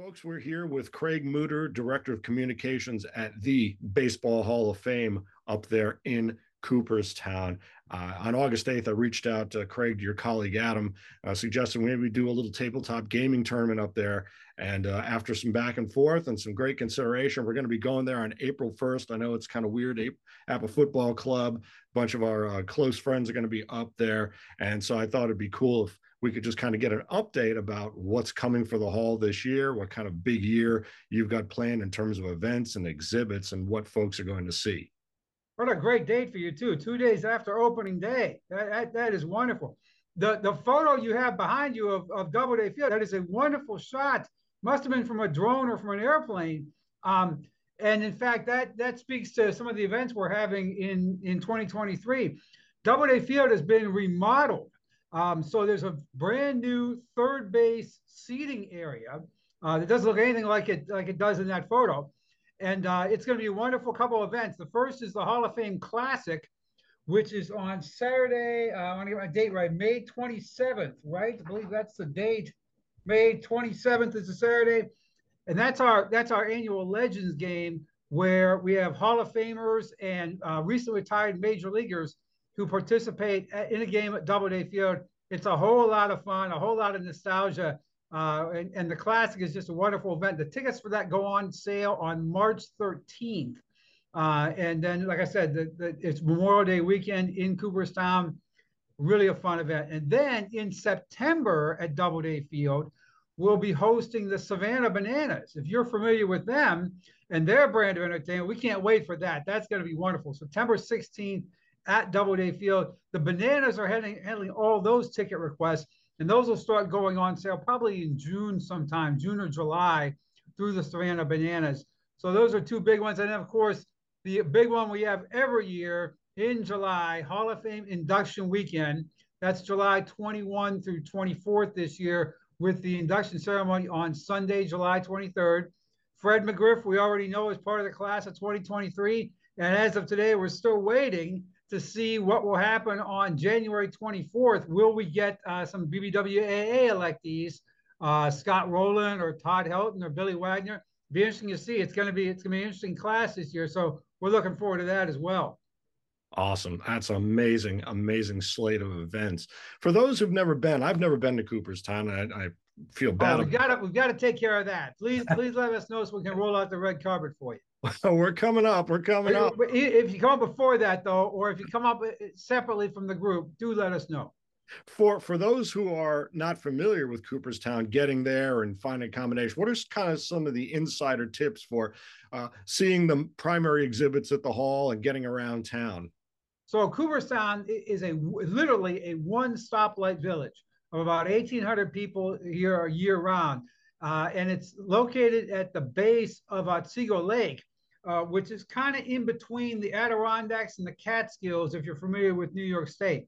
Folks, we're here with Craig Muder, Director of Communications at the Baseball Hall of Fame up there in Cooperstown. Uh, on August 8th, I reached out to Craig, your colleague Adam, uh, suggesting maybe do a little tabletop gaming tournament up there. And uh, after some back and forth and some great consideration, we're going to be going there on April 1st. I know it's kind of weird. Apple Football Club, a bunch of our uh, close friends are going to be up there. And so I thought it'd be cool if we could just kind of get an update about what's coming for the hall this year, what kind of big year you've got planned in terms of events and exhibits, and what folks are going to see. What a great date for you too! Two days after opening day, that that, that is wonderful. The the photo you have behind you of, of Doubleday Field, that is a wonderful shot. Must have been from a drone or from an airplane. Um, and in fact, that that speaks to some of the events we're having in in 2023. Doubleday Field has been remodeled um, so there's a brand new third base seating area uh, that doesn't look anything like it like it does in that photo, and uh, it's going to be a wonderful couple of events. The first is the Hall of Fame Classic, which is on Saturday. Uh, I want to get my date right, May 27th, right? I believe that's the date. May 27th is a Saturday, and that's our that's our annual Legends game where we have Hall of Famers and uh, recently retired major leaguers who participate in a game at Doubleday Field. It's a whole lot of fun, a whole lot of nostalgia. Uh, and, and the classic is just a wonderful event. The tickets for that go on sale on March 13th. Uh, and then, like I said, the, the, it's Memorial Day weekend in Cooperstown. Really a fun event. And then in September at Doubleday Field, we'll be hosting the Savannah Bananas. If you're familiar with them and their brand of entertainment, we can't wait for that. That's going to be wonderful. September 16th at Doubleday Field. The Bananas are handling, handling all those ticket requests, and those will start going on sale probably in June sometime, June or July, through the Savannah Bananas. So those are two big ones. And then, of course, the big one we have every year in July, Hall of Fame induction weekend. That's July 21 through 24th this year, with the induction ceremony on Sunday, July 23rd. Fred McGriff, we already know, is part of the class of 2023. And as of today, we're still waiting to see what will happen on January 24th. Will we get uh, some BBWAA electees, uh, Scott Rolen or Todd Helton or Billy Wagner? Be interesting to see. It's going to be it's going to be an interesting class this year, so we're looking forward to that as well. Awesome. That's amazing, amazing slate of events. For those who've never been, I've never been to Cooperstown. I, I feel bad. Oh, we've got to we've got to take care of that. Please, please let us know so we can roll out the red carpet for you. we're coming up. We're coming up. If you come up before that, though, or if you come up uh, separately from the group, do let us know. For for those who are not familiar with Cooperstown, getting there and finding accommodation, what are kind of some of the insider tips for uh, seeing the primary exhibits at the hall and getting around town? So Cooperstown is a literally a one stoplight village of about 1,800 people here year round. Uh, and it's located at the base of Otsego Lake, uh, which is kind of in between the Adirondacks and the Catskills, if you're familiar with New York State.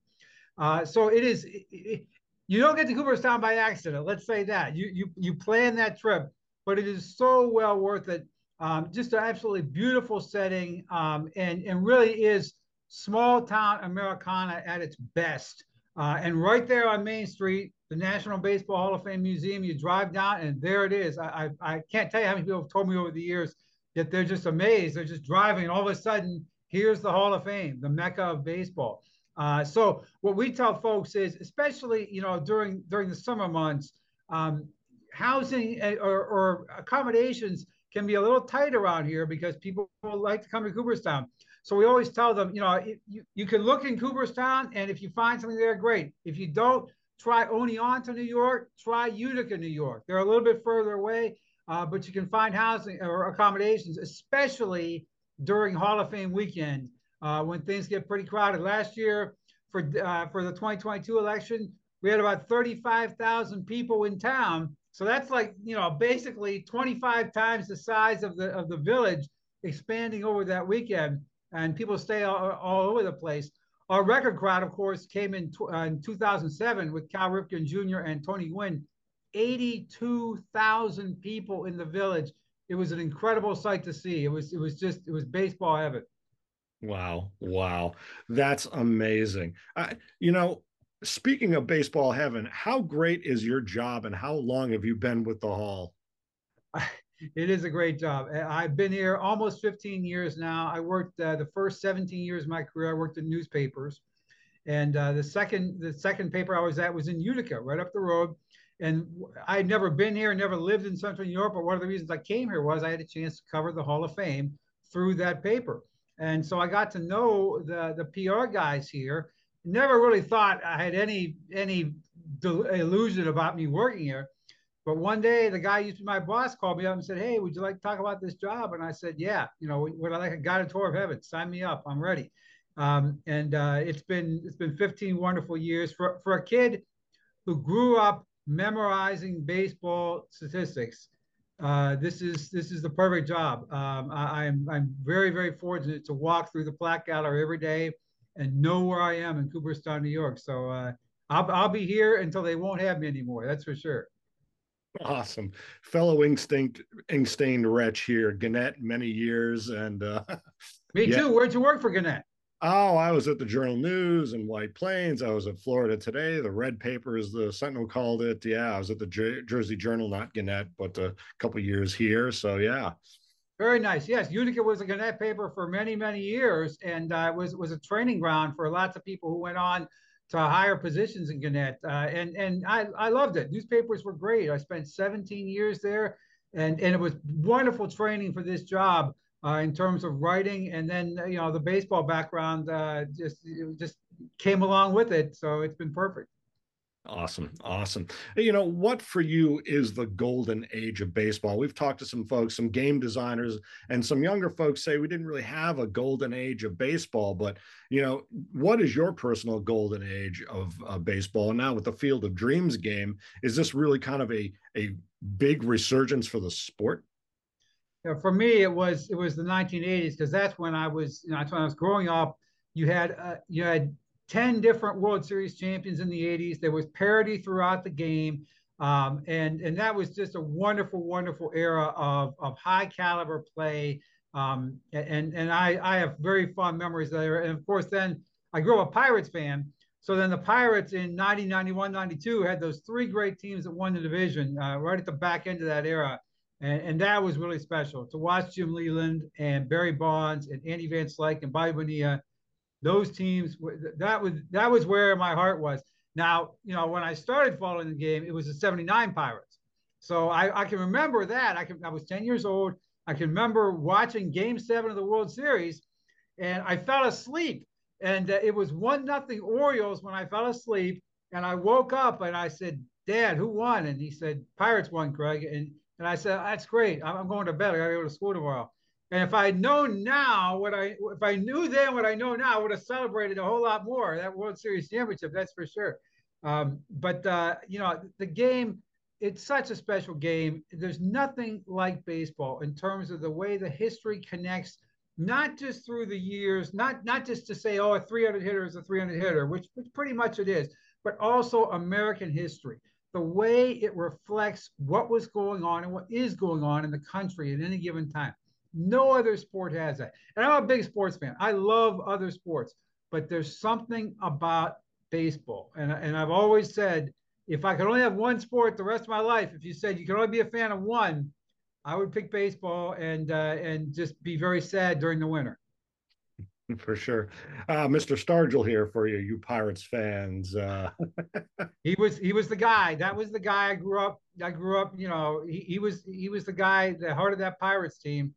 Uh, so it is. It, it, you don't get to Cooperstown by accident. Let's say that you you you plan that trip, but it is so well worth it. Um, just an absolutely beautiful setting, um, and and really is small town Americana at its best. Uh, and right there on Main Street, the National Baseball Hall of Fame Museum, you drive down, and there it is. I, I, I can't tell you how many people have told me over the years that they're just amazed. They're just driving, and all of a sudden, here's the Hall of Fame, the mecca of baseball. Uh, so what we tell folks is, especially you know during during the summer months, um, housing eh, or, or, accommodations can be a little tight around here because people like to come to Cooperstown. So we always tell them, you know, you, you can look in Cooperstown, and if you find something there, great. If you don't, try Oneonta, New York. Try Utica, New York. They're a little bit further away, uh, but you can find housing or accommodations, especially during Hall of Fame weekend uh, when things get pretty crowded. Last year, for uh, for the 2022 election, we had about 35,000 people in town. So that's like you know basically 25 times the size of the of the village, expanding over that weekend, and people stay all, all over the place. Our record crowd, of course, came in, uh, in 2007 with Cal Ripken Jr. and Tony Gwynn. 82,000 people in the village. It was an incredible sight to see. It was it was just it was baseball heaven. Wow, wow, that's amazing. Uh, you know, speaking of baseball heaven, how great is your job, and how long have you been with the Hall? it is a great job. I've been here almost 15 years now. I worked uh, the first 17 years of my career. I worked in newspapers, and uh, the second the second paper I was at was in Utica, right up the road. And I'd never been here, never lived in Central New York. But one of the reasons I came here was I had a chance to cover the Hall of Fame through that paper, and so I got to know the the PR guys here. Never really thought I had any any illusion about me working here but one day, the guy used to be my boss called me up and said, "Hey, would you like to talk about this job?" And I said, "Yeah, you know, would I like a guided tour of heaven? Sign me up. I'm ready." Um, and uh, it's been it's been 15 wonderful years for for a kid who grew up memorizing baseball statistics. Uh, this is this is the perfect job. Um, I, am I'm, I'm very very fortunate to walk through the plaque gallery every day and know where I am in Cooperstown, New York. So uh, I'll I'll be here until they won't have me anymore. That's for sure. Awesome. Fellow ink stained wretch here, Gannett, many years. And uh, me yeah. too. Where'd you work for Gannett? Oh, I was at the Journal News in White Plains. I was at Florida Today. The Red Paper, as the Sentinel called it. Yeah, I was at the J- Jersey Journal, not Gannett, but a couple years here. So yeah. Very nice. Yes, Utica was a Gannett paper for many, many years, and uh, was was a training ground for lots of people who went on to higher positions in Gannett. Uh, and and I, I loved it. Newspapers were great. I spent 17 years there, and, and it was wonderful training for this job uh, in terms of writing. And then, you know, the baseball background uh, just, just came along with it. So it's been perfect. Awesome. Awesome. You know, what for you is the golden age of baseball? We've talked to some folks, some game designers, and some younger folks say we didn't really have a golden age of baseball. But, you know, what is your personal golden age of uh, baseball? And now with the Field of Dreams game, is this really kind of a, a big resurgence for the sport? Yeah, for me, it was it was the 1980s because that's when I was, you know, that's when I was growing up. You had uh, you had 10 different World Series champions in the 80s. There was parity throughout the game. Um, and, and that was just a wonderful, wonderful era of, of high caliber play. Um, and and I, I have very fond memories there. And of course, then I grew up a Pirates fan. So then the Pirates in 90, 91, 92 had those three great teams that won the division uh, right at the back end of that era. And, and that was really special to watch Jim Leyland and Barry Bonds and Andy Van Slyke and Bobby Bonilla those teams that was that was where my heart was. Now, you know, when I started following the game, it was the 79 Pirates. So I, I can remember that. I can I was 10 years old. I can remember watching game seven of the World Series and I fell asleep. And uh, it was one nothing Orioles when I fell asleep. And I woke up and I said, Dad, who won? And he said, Pirates won, Craig. And and I said, That's great. I'm going to bed. I gotta go to school tomorrow. And if I would known now what I if I knew then what I know now, I would have celebrated a whole lot more that World Series championship. That's for sure. Um, but uh, you know, the game, it's such a special game. There's nothing like baseball in terms of the way the history connects, not just through the years, not not just to say, oh, a 300 hitter is a 300 hitter, which, which pretty much it is, but also American history. The way it reflects what was going on and what is going on in the country at any given time. No other sport has that. And I'm a big sports fan. I love other sports, but there's something about baseball. And, and I've always said, if I could only have one sport the rest of my life, if you said you could only be a fan of one, I would pick baseball and uh, and just be very sad during the winter. For sure, uh, Mr. Stargell here for you, you Pirates fans. Uh... he was he was the guy. That was the guy I grew up. I grew up. You know, he, he was he was the guy, the heart of that Pirates team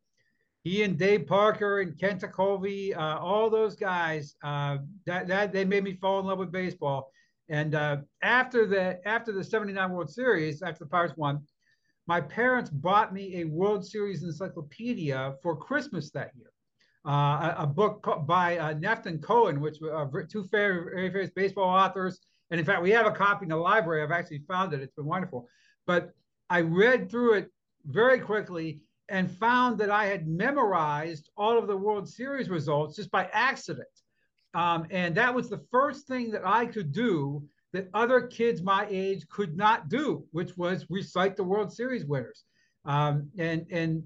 he and Dave Parker and Kent Tekulve, uh, all those guys, uh, that that they made me fall in love with baseball. And uh, after the after the '79 World Series, after the Pirates won, my parents bought me a World Series encyclopedia for Christmas that year. Uh, a, book by uh, Neft and Cohen, which were uh, two very, very famous baseball authors. And in fact, we have a copy in the library. I've actually found it. It's been wonderful. But I read through it very quickly and found that I had memorized all of the World Series results just by accident. Um, and that was the first thing that I could do that other kids my age could not do, which was recite the World Series winners. Um, and and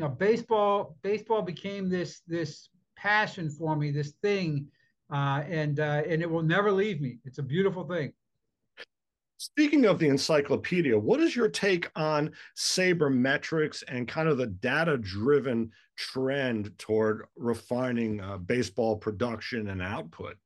you know, baseball baseball became this this passion for me, this thing, uh, and uh, and it will never leave me. It's a beautiful thing. Speaking of the encyclopedia, what is your take on sabermetrics and kind of the data driven trend toward refining uh, baseball production and output?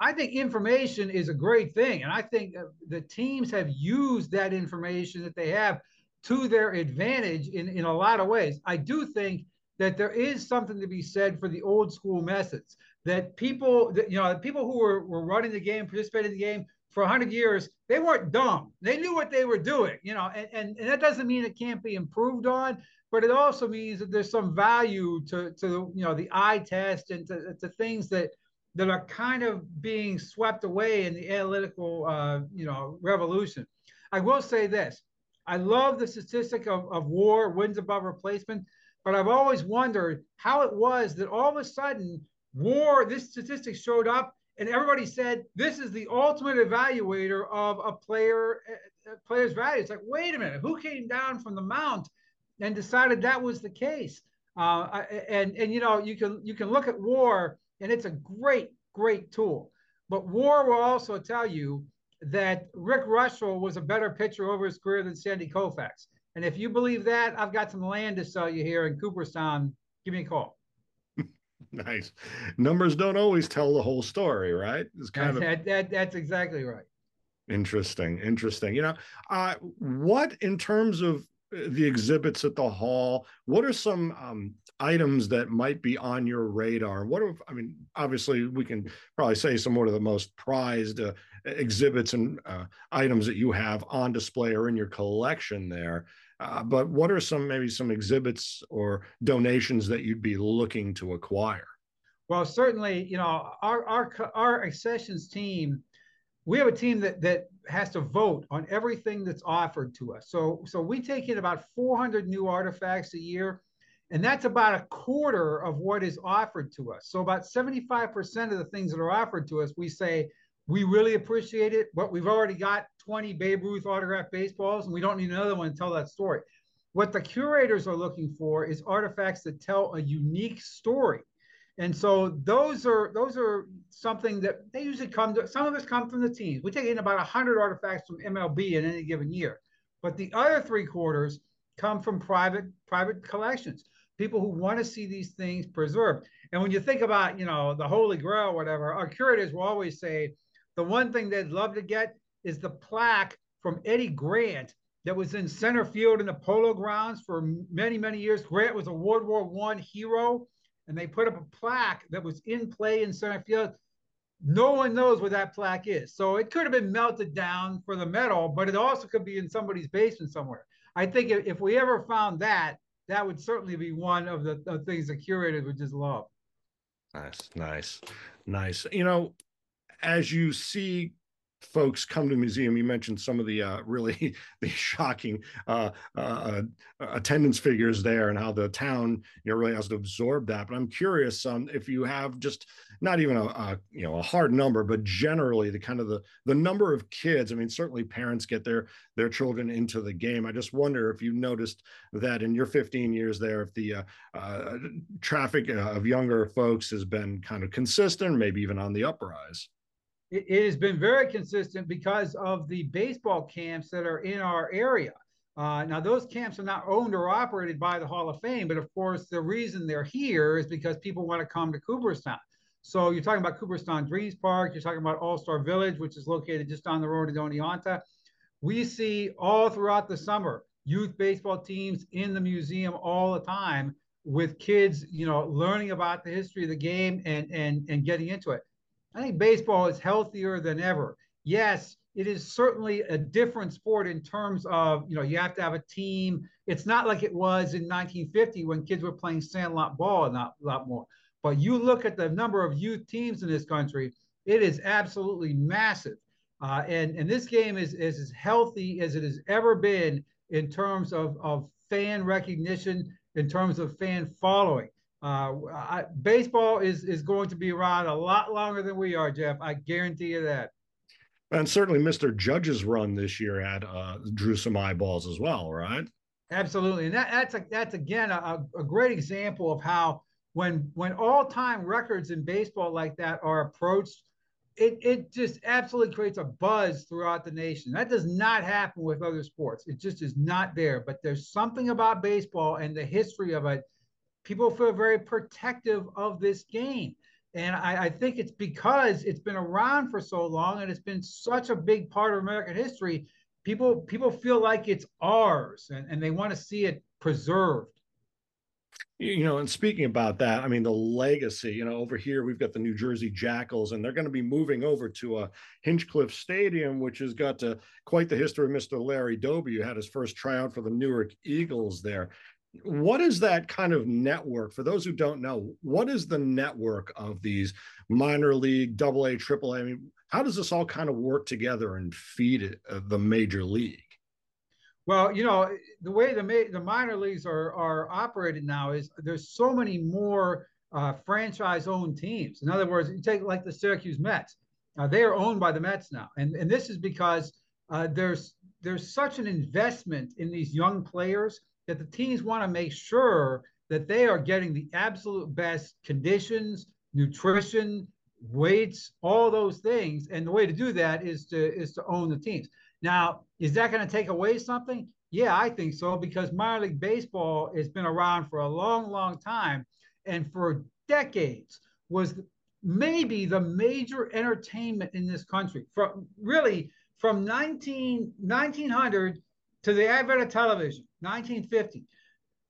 I think information is a great thing. And I think the teams have used that information that they have to their advantage in, in a lot of ways. I do think that there is something to be said for the old school methods that people, that, you know, people who were, were running the game, participating in the game for 100 years, they weren't dumb. They knew what they were doing, you know, and, and, and that doesn't mean it can't be improved on, but it also means that there's some value to, to you know, the eye test and to, to things that, that are kind of being swept away in the analytical, uh, you know, revolution. I will say this. I love the statistic of, of war, wins above replacement, but I've always wondered how it was that all of a sudden war, this statistic showed up and everybody said this is the ultimate evaluator of a player a player's value. It's like, wait a minute, who came down from the mount and decided that was the case? Uh, and and you know you can you can look at war and it's a great great tool, but war will also tell you that Rick Reuschel was a better pitcher over his career than Sandy Koufax. And if you believe that, I've got some land to sell you here in Cooperstown. Give me a call. nice. Numbers don't always tell the whole story, right? It's kind that, of that, that, that's exactly right. Interesting, interesting. You know, uh, what in terms of the exhibits at the hall, what are some um, items that might be on your radar? What are, I mean, obviously, we can probably say some more of the most prized uh, exhibits and uh, items that you have on display or in your collection there. Uh, but what are some maybe some exhibits or donations that you'd be looking to acquire? Well, certainly, you know, our our our accessions team, we have a team that that has to vote on everything that's offered to us. So so we take in about 400 new artifacts a year, and that's about a quarter of what is offered to us. So about 75% of the things that are offered to us, we say we really appreciate it, but we've already got 20 Babe Ruth autographed baseballs, and we don't need another one to tell that story. What the curators are looking for is artifacts that tell a unique story. And so those are those are something that they usually come to. Some of us come from the teams. We take in about 100 artifacts from MLB in any given year, but the other three quarters come from private private collections. People who want to see these things preserved. And when you think about you know the Holy Grail, whatever, our curators will always say the one thing they'd love to get is the plaque from Eddie Grant that was in center field in the Polo Grounds for many, many years. Grant was a World War One hero, and they put up a plaque that was in play in center field. No one knows where that plaque is. So it could have been melted down for the metal, but it also could be in somebody's basement somewhere. I think if, if we ever found that, that would certainly be one of the, the things the curators would just love. Nice, nice, nice. You know, as you see folks come to the museum, you mentioned some of the uh, really the shocking uh, uh, uh, attendance figures there and how the town you know really has to absorb that. But I'm curious um, if you have just not even a, a, you know a hard number, but generally the kind of the the number of kids. I mean, certainly parents get their their children into the game. I just wonder if you noticed that in your 15 years there, if the uh, uh, traffic of younger folks has been kind of consistent, maybe even on the uprise it, it has been very consistent because of the baseball camps that are in our area. Uh, now, those camps are not owned or operated by the Hall of Fame, but of course, the reason they're here is because people want to come to Cooperstown. So you're talking about Cooperstown Dreams Park, you're talking about All Star Village, which is located just on the road to Oneonta. We see all throughout the summer youth baseball teams in the museum all the time with kids, you know, learning about the history of the game and and and getting into it. I think baseball is healthier than ever. Yes, it is certainly a different sport in terms of, you know, you have to have a team. It's not like it was in 1950 when kids were playing sandlot ball a lot, lot more. But you look at the number of youth teams in this country, it is absolutely massive. Uh, and, and this game is, is as healthy as it has ever been in terms of, of fan recognition, in terms of fan following. Uh, I, baseball is is going to be around a lot longer than we are, Jeff. I guarantee you that. And certainly, Mr. Judge's run this year had uh, drew some eyeballs as well, right? Absolutely, and that, that's a, that's again a, a great example of how when when all time records in baseball like that are approached, it, it just absolutely creates a buzz throughout the nation. That does not happen with other sports. It just is not there. But there's something about baseball and the history of it. People feel very protective of this game. And I, I, think it's because it's been around for so long and it's been such a big part of American history. People people feel like it's ours and, and they want to see it preserved you know, and speaking about that, I mean, the legacy, you know, over here we've got the New Jersey Jackals, and they're going to be moving over to a Hinchliffe Stadium, which has got uh, quite the history of Mr. Larry Doby, who had his first tryout for the Newark Eagles there. What is that kind of network? For those who don't know, what is the network of these minor league, double A, triple A? I mean, how does this all kind of work together and feed it, uh, the major league? Well, you know, the way the the minor leagues are are operated now is there's so many more uh, franchise-owned teams. In other words, you take like the Syracuse Mets. Uh, they are owned by the Mets now, and and this is because uh, there's there's such an investment in these young players that the teams want to make sure that they are getting the absolute best conditions, nutrition, weights, all those things. And the way to do that is to is to own the teams. Now, is that going to take away something? Yeah, I think so because minor league baseball has been around for a long, long time and for decades was maybe the major entertainment in this country. From really from 19, 1900 to the advent of television, 1950,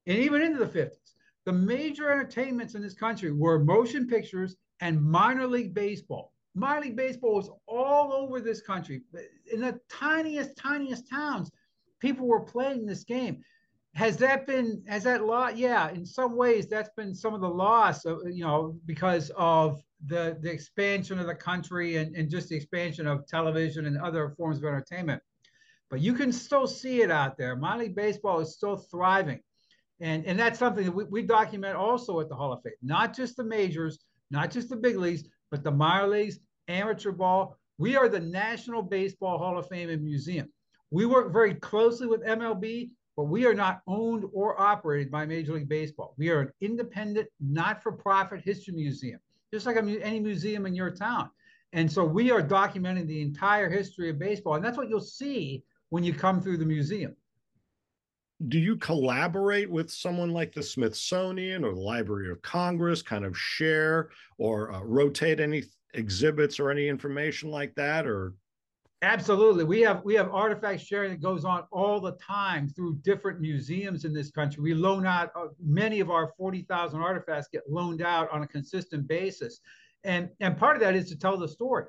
and even into the 50s, the major entertainments in this country were motion pictures and minor league baseball minor league baseball was all over this country. In the tiniest, tiniest towns, people were playing this game. Has that been, has that lot? Yeah, in some ways, that's been some of the loss, of, you know, because of the, the expansion of the country and, and just the expansion of television and other forms of entertainment. But you can still see it out there. Minor league baseball is still thriving. And, and that's something that we, we document also at the Hall of Fame, not just the majors, not just the big leagues, but the minor leagues amateur ball. We are the National Baseball Hall of Fame and Museum. We work very closely with MLB, but we are not owned or operated by Major League Baseball. We are an independent, not for profit history museum, just like any museum in your town. And so we are documenting the entire history of baseball. And that's what you'll see when you come through the museum. Do you collaborate with someone like the Smithsonian or the Library of Congress, kind of share or uh, rotate any exhibits or any information like that or? Absolutely. We have we have artifact sharing that goes on all the time through different museums in this country. We loan out uh, many of our 40,000 artifacts get loaned out on a consistent basis. And and part of that is to tell the story.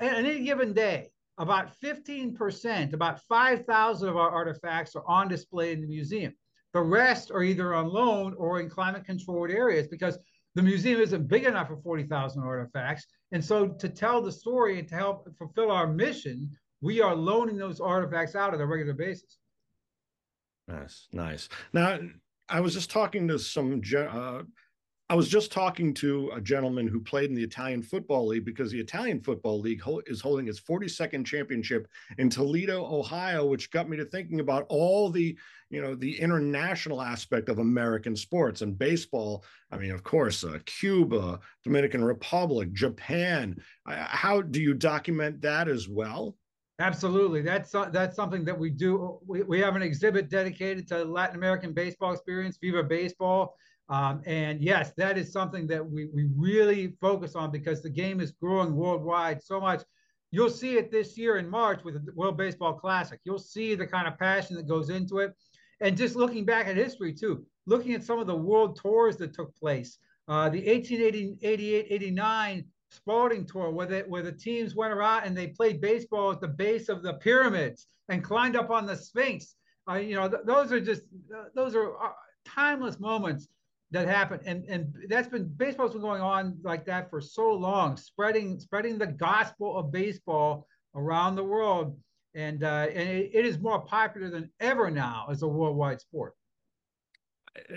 On any given day about 15% about 5,000 of our artifacts are on display in the museum the rest are either on loan or in climate controlled areas because the museum isn't big enough for 40,000 artifacts. And so to tell the story and to help fulfill our mission, we are loaning those artifacts out on a regular basis. Nice, nice. Now, I was just talking to some uh, I was just talking to a gentleman who played in the Italian Football League because the Italian Football League ho- is holding its 42nd championship in Toledo, Ohio, which got me to thinking about all the, you know, the international aspect of American sports and baseball. I mean, of course, uh, Cuba, Dominican Republic, Japan. Uh, how do you document that as well? Absolutely, that's uh, that's something that we do. We, we have an exhibit dedicated to Latin American baseball experience, Viva Baseball um, and yes, that is something that we, we really focus on because the game is growing worldwide so much. You'll see it this year in March with the World Baseball Classic. You'll see the kind of passion that goes into it. And just looking back at history, too, looking at some of the world tours that took place, uh, the 1888 89 Spalding Tour, where the, where the teams went around and they played baseball at the base of the pyramids and climbed up on the Sphinx. Uh, you know, th- those are just, uh, those are uh, timeless moments that happened. And and that's been baseball's been going on like that for so long spreading spreading the gospel of baseball around the world. And uh, and it, it is more popular than ever now as a worldwide sport.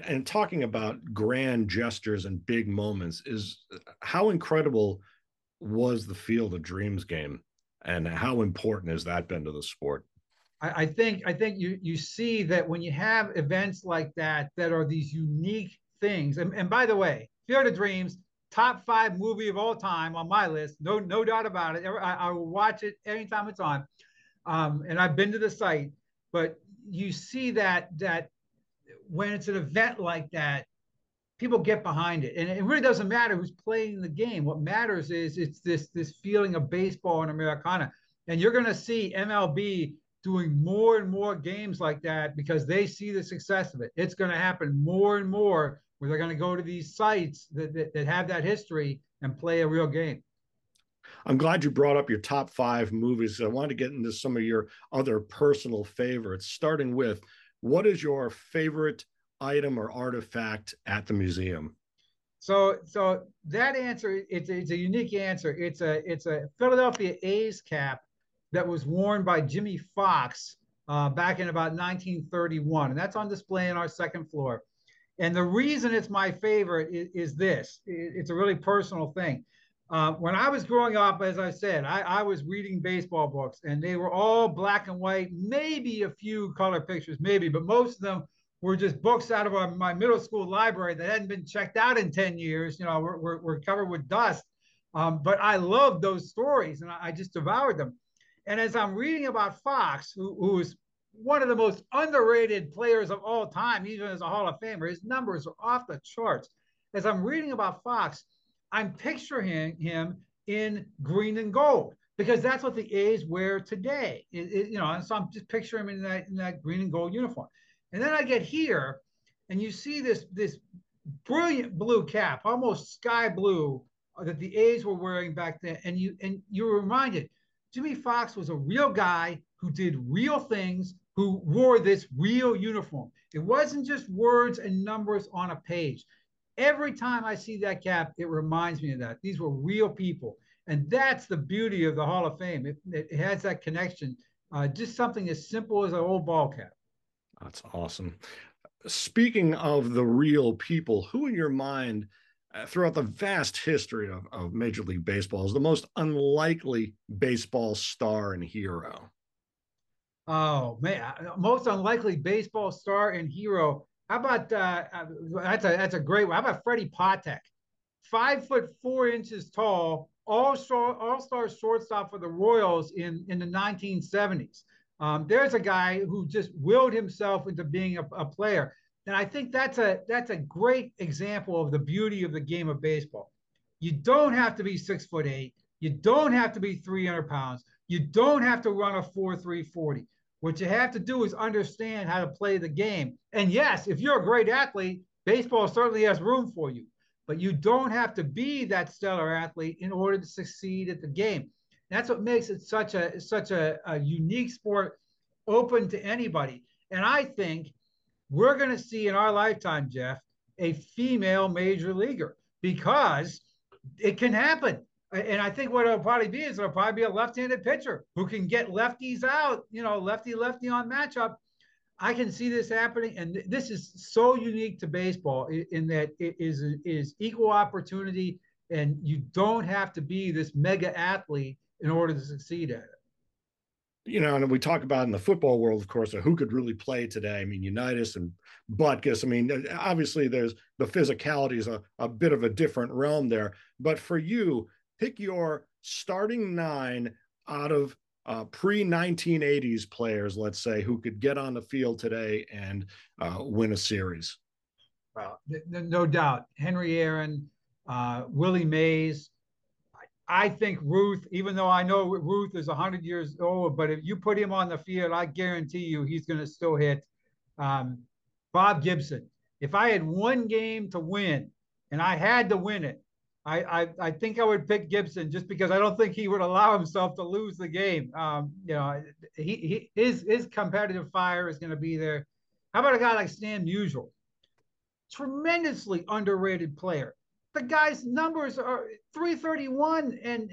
And talking about grand gestures and big moments is how incredible was the field of dreams game? And how important has that been to the sport? I, I think I think you you see that when you have events like that that are these unique things. And, and by the way, Field of Dreams, top five movie of all time on my list. No, no doubt about it. I, I will watch it anytime it's on. Um, and I've been to the site, but you see that that when it's an event like that, people get behind it, and it really doesn't matter who's playing the game. What matters is it's this this feeling of baseball and Americana, and you're going to see MLB doing more and more games like that because they see the success of it. It's going to happen more and more where they're going to go to these sites that, that, that have that history and play a real game. I'm glad you brought up your top five movies. I wanted to get into some of your other personal favorites, starting with what is your favorite item or artifact at the museum? So, so that answer it's, it's a unique answer. It's a it's a Philadelphia A's cap that was worn by Jimmie Foxx uh, back in about 1931, and that's on display in our second floor. And the reason it's my favorite is, is this: it's a really personal thing. Uh, when I was growing up, as I said, I, I, was reading baseball books, and they were all black and white, maybe a few color pictures, maybe, but most of them were just books out of our, my middle school library that hadn't been checked out in 10 years. You know, we're, we're, covered with dust. Um, but I loved those stories, and I, I just devoured them. And as I'm reading about Foxx, who, who is one of the most underrated players of all time, even as a Hall of Famer, his numbers are off the charts. As I'm reading about Foxx, I'm picturing him in green and gold because that's what the A's wear today. It, it, you know, and so I'm just picturing him in that in that green and gold uniform. And then I get here, and you see this this brilliant blue cap, almost sky blue, uh, that the A's were wearing back then, and you and you're reminded Jimmie Foxx was a real guy who did real things, who wore this real uniform. It wasn't just words and numbers on a page. Every time I see that cap, it reminds me of that. These were real people. And that's the beauty of the Hall of Fame. It, it has that connection. Uh, just something as simple as an old ball cap. That's awesome. Speaking of the real people, who in your mind uh, throughout the vast history of, of Major League Baseball is the most unlikely baseball star and hero? Oh man, most unlikely baseball star and hero. How about uh, uh, that's a that's a great one. How about Freddie Patek? Five foot four inches tall, all star all star shortstop for the Royals in in the 1970s. Um, there's a guy who just willed himself into being a, a player. And I think that's a that's a great example of the beauty of the game of baseball. You don't have to be six foot eight. You don't have to be 300 pounds. You don't have to run a 4 3 40. What you have to do is understand how to play the game. And yes, if you're a great athlete, baseball certainly has room for you. But you don't have to be that stellar athlete in order to succeed at the game. That's what makes it such a such a, a unique sport, open to anybody. And I think we're going to see in our lifetime, Jeff, a female major leaguer because it can happen. And I think what it'll probably be is it'll probably be a left-handed pitcher who can get lefties out, you know, lefty lefty on matchup. I can see this happening, and this is so unique to baseball in that it is is equal opportunity, and you don't have to be this mega athlete in order to succeed at it you know, and we talk about in the football world, of course, who could really play today. I mean, Unitas and Butkus. I mean, uh, obviously, there's the physicality is a, a bit of a different realm there. But for you, pick your starting nine out of uh, pre 1980s players, let's say, who could get on the field today and uh, win a series. Well, no doubt. Henry Aaron, uh, Willie Mays, I think Ruth, even though I know Ruth is 100 years old, but if you put him on the field, I guarantee you he's going to still hit. Um, Bob Gibson. If I had one game to win and I had to win it, I, I, I think I would pick Gibson just because I don't think he would allow himself to lose the game. Um, you know, he, he his his competitive fire is going to be there. How about a guy like Stan Musial? Tremendously underrated player the guy's numbers are 331 and,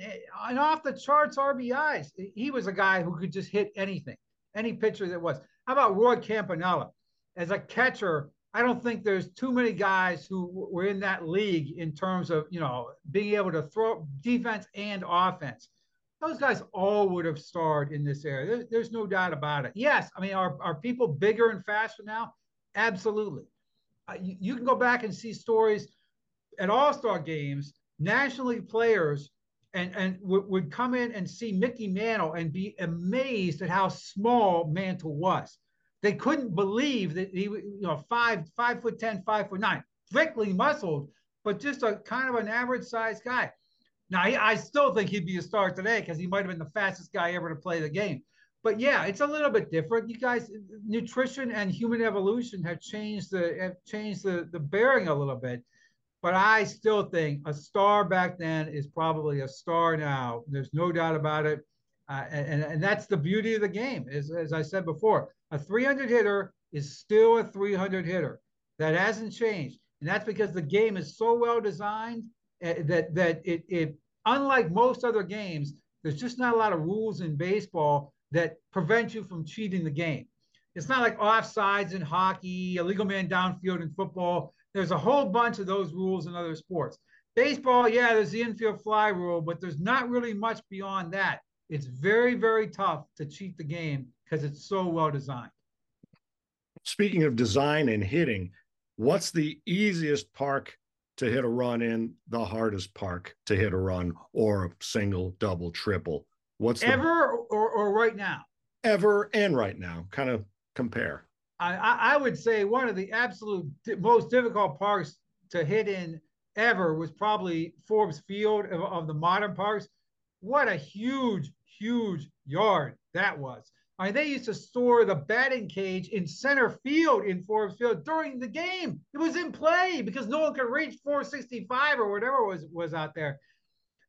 and off the charts RBIs. He was a guy who could just hit anything, any pitcher that was. How about Roy Campanella? As a catcher, I don't think there's too many guys who were in that league in terms of, you know, being able to throw defense and offense. Those guys all would have starred in this area. There's, there's no doubt about it. Yes, I mean, are, are people bigger and faster now? Absolutely. Uh, you, you can go back and see stories at All Star games National League players and and w- would come in and see Mickey Mantle and be amazed at how small Mantle was. They couldn't believe that he, you know, five five foot ten, five foot nine, thickly muscled, but just a kind of an average sized guy. Now, he, I still think he'd be a star today because he might have been the fastest guy ever to play the game. But yeah, it's a little bit different. You guys, nutrition and human evolution have changed the have changed the the bearing a little bit. But I still think a star back then is probably a star now. There's no doubt about it. Uh, and, and that's the beauty of the game. As, as I said before, a 300 hitter is still a 300 hitter. That hasn't changed. And that's because the game is so well designed uh, that, that it, it, unlike most other games, there's just not a lot of rules in baseball that prevent you from cheating the game. It's not like offsides in hockey, illegal man downfield in football. There's a whole bunch of those rules in other sports. Baseball, yeah, there's the infield fly rule, but there's not really much beyond that. It's very, very tough to cheat the game because it's so well designed. Speaking of design and hitting, what's the easiest park to hit a run in, the hardest park to hit a run, or a single, double, triple? What's ever or, or right now? Ever and right now. Kind of compare. I, I would say one of the absolute most difficult parks to hit in ever was probably Forbes Field of, of the modern parks. What a huge, huge yard that was. I mean, they used to store the batting cage in center field in Forbes Field during the game. It was in play because no one could reach 465 or whatever was was out there.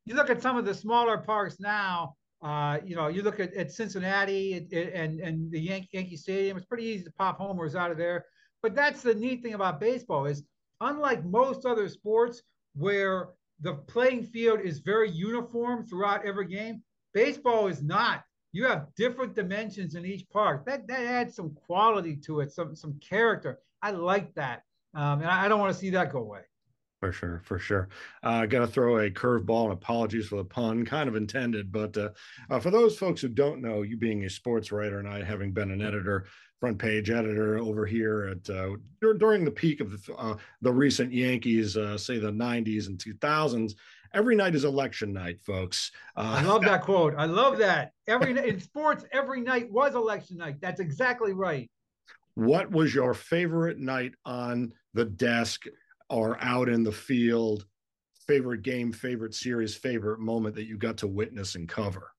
You look at some of the smaller parks now, uh, you know, you look at, at Cincinnati and, and the Yankee, Yankee Stadium, it's pretty easy to pop homers out of there. But that's the neat thing about baseball is unlike most other sports where the playing field is very uniform throughout every game, baseball is not. You have different dimensions in each park. That that adds some quality to it, some some character. I like that, um, and I, I don't want to see that go away. For sure, for sure. Uh, Got to throw a curveball and apologies for the pun, kind of intended. But uh, uh, for those folks who don't know, you being a sports writer and I having been an editor, front page editor over here at uh, during the peak of the, uh, the recent Yankees, uh, say the 90s and 2000s, every night is election night, folks. I love that quote. I love that. Every in sports, every night was election night. That's exactly right. What was your favorite night on the desk? or out in the field, favorite game, favorite series, favorite moment that you got to witness and cover?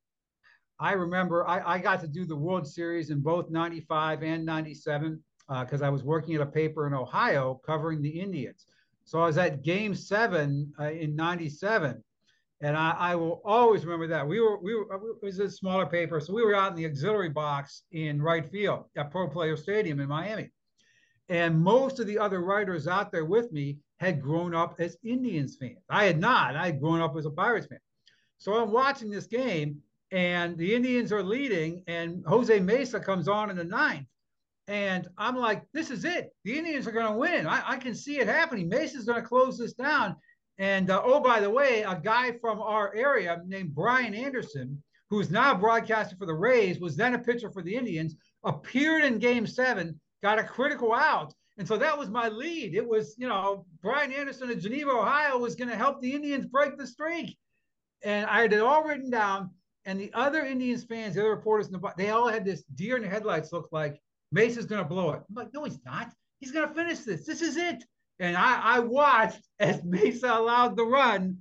I remember I, I got to do the World Series in both 95 and 97 because uh, I was working at a paper in Ohio covering the Indians. So I was at game seven uh, in 97. And I, I, will always remember that. We were, we were, it was a smaller paper. So we were out in the auxiliary box in right field at Pro Player Stadium in Miami. And most of the other writers out there with me had grown up as Indians fans. I had not. I had grown up as a Pirates fan. So I'm watching this game, and the Indians are leading, and Jose Mesa comes on in the ninth. And I'm like, this is it. The Indians are going to win. I, I, can see it happening. Mesa's going to close this down. And uh, oh, by the way, a guy from our area named Brian Anderson, who's now broadcasting for the Rays, was then a pitcher for the Indians, appeared in game seven got a critical out. And so that was my lead. It was, you know, Brian Anderson of Geneva, Ohio was going to help the Indians break the streak. And I had it all written down. And the other Indians fans, the other reporters, in the, they all had this deer in the headlights look like Mesa's going to blow it. I'm like, no, he's not. He's going to finish this. This is it. And I, I watched as Mesa allowed the run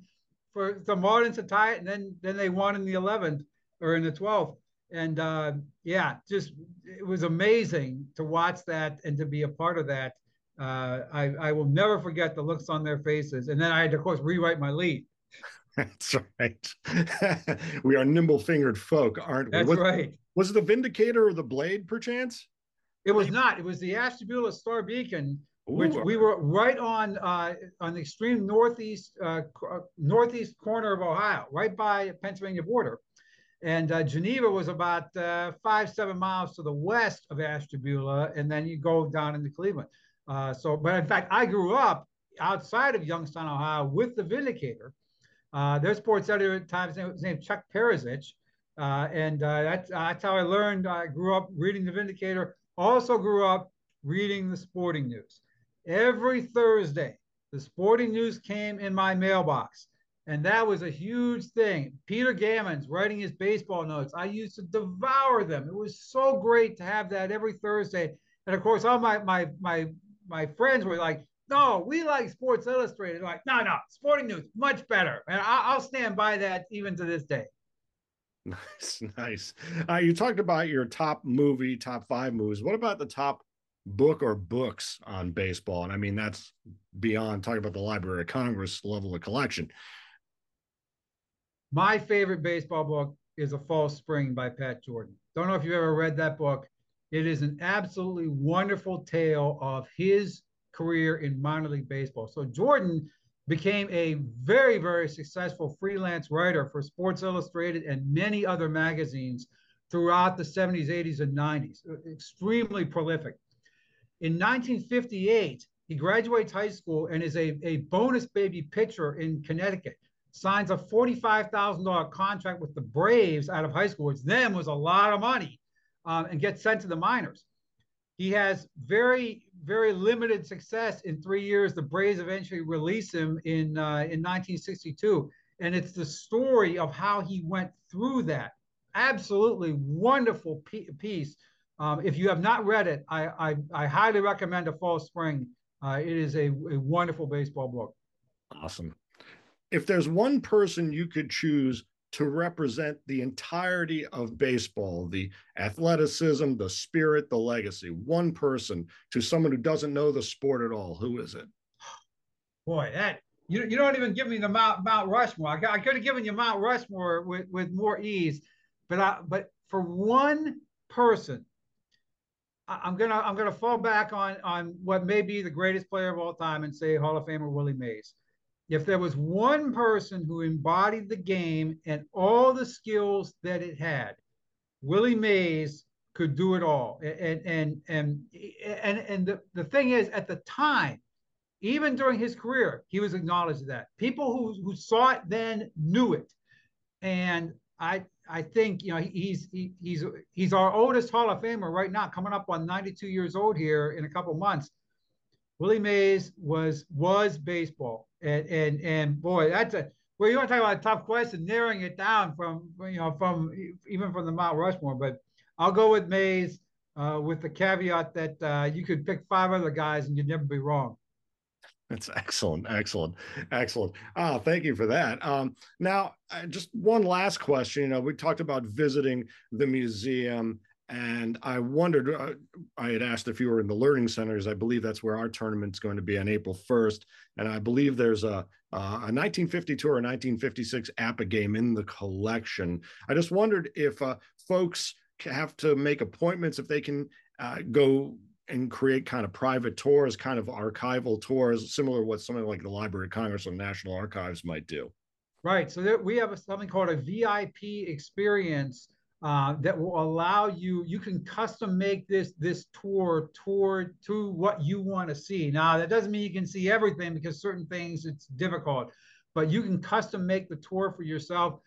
for the Marlins to tie it. And then, then they won in the 11th or in the 12th and uh, yeah, just it was amazing to watch that and to be a part of that. Uh, I, I will never forget the looks on their faces. And then I had to, of course, rewrite my lead. That's right. we are nimble fingered folk, aren't we? That's was, right. Was it the Vindicator or the Blade, perchance? It was not. It was the Ashtabula Star Beacon, Ooh. which we were right on uh, on the extreme northeast uh, northeast corner of Ohio, right by Pennsylvania border. And uh, Geneva was about uh, five, seven miles to the west of Ashtabula, and then you go down into Cleveland. Uh, so, but in fact, I grew up outside of Youngstown, Ohio, with the Vindicator. Uh, their sports editor at the time was named Chuck Perazich, uh, and uh, that's, that's how I learned. I grew up reading the Vindicator. Also grew up reading the sporting news. Every Thursday, the sporting news came in my mailbox And that was a huge thing. Peter Gammons writing his baseball notes. I used to devour them. It was so great to have that every Thursday. And of course, all my my my my friends were like, no, we like Sports Illustrated. Like, no, no, Sporting News, much better. And I, will stand by that even to this day. Nice, nice. Uh, you talked about your top movie, top five movies. What about the top book or books on baseball? And I mean, that's beyond talking about the Library of Congress level of collection. My favorite baseball book is A False Spring by Pat Jordan. Don't know if you've ever read that book. It is an absolutely wonderful tale of his career in minor league baseball. So Jordan became a very, very successful freelance writer for Sports Illustrated and many other magazines throughout the 70s, 80s, and 90s. Extremely prolific. In 1958, he graduates high school and is a, a bonus baby pitcher in Connecticut. Signs a $45,000 contract with the Braves out of high school, which then was a lot of money, um, and gets sent to the minors. He has very, very limited success in three years. The Braves eventually release him in uh, in 1962, and it's the story of how he went through that. Absolutely wonderful piece. Um, if you have not read it, I, I, I highly recommend A False Spring. Uh, it is a, a wonderful baseball book. Awesome. If there's one person you could choose to represent the entirety of baseball the athleticism, the spirit, the legacy. One person to someone who doesn't know the sport at all. Who is it? Boy, that you, you don't even give me the Mount, Mount Rushmore. I, I could have given you Mount Rushmore with, with more ease, but I, but for one person, I, I'm gonna I'm gonna fall back on on what may be the greatest player of all time and say Hall of Famer Willie Mays if there was one person who embodied the game and all the skills that it had, Willie Mays could do it all. And and and and and the, the thing is, at the time, even during his career, he was acknowledged that. People who who saw it then knew it. And I I think you know he's he, he's he's our oldest Hall of Famer right now, coming up on 92 years old here in a couple months. Willie Mays was was baseball, and and and boy, that's a well. You want to talk about a tough question, narrowing it down from you know from even from the Mount Rushmore, but I'll go with Mays uh, with the caveat that uh, you could pick five other guys and you'd never be wrong. That's excellent, excellent, excellent. Ah, thank you for that. Um, now, uh, just one last question. You know, we talked about visiting the museum and I wondered, uh, I had asked if you were in the learning centers. I believe that's where our tournament's going to be on April 1st. And I believe there's a, a 1952 or 1956 APBA game in the collection. I just wondered if uh, folks have to make appointments, if they can uh, go and create kind of private tours, kind of archival tours, similar to what something like the Library of Congress or National Archives might do. Right. So there, we have a, something called a VIP experience uh, that will allow you you can custom make this this tour toward to what you want to see. Now that doesn't mean you can see everything because certain things it's difficult but you can custom make the tour for yourself.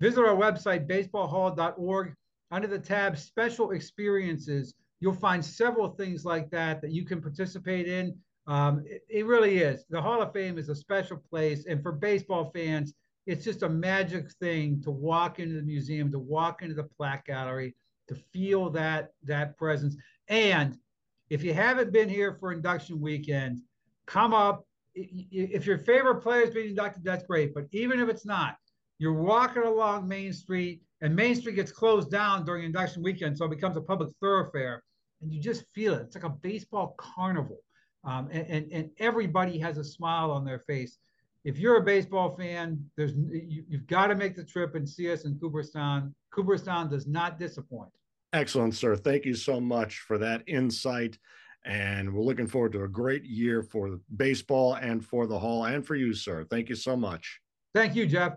Visit our website baseballhall.org under the tab special experiences you'll find several things like that that you can participate in. Um, it, it really is. The hall of fame is a special place and for baseball fans it's just a magic thing to walk into the museum, to walk into the plaque gallery, to feel that that presence. And if you haven't been here for induction weekend, come up. If your favorite player is being inducted, that's great. But even if it's not, you're walking along Main Street, and Main Street gets closed down during induction weekend, so it becomes a public thoroughfare, and you just feel it. It's like a baseball carnival, um, and, and and everybody has a smile on their face if you're a baseball fan, there's you, have got to make the trip and see us in Cooperstown. Cooperstown does not disappoint. Excellent, sir. Thank you so much for that insight. And we're looking forward to a great year for baseball and for the Hall and for you, sir. Thank you so much. Thank you, Jeff.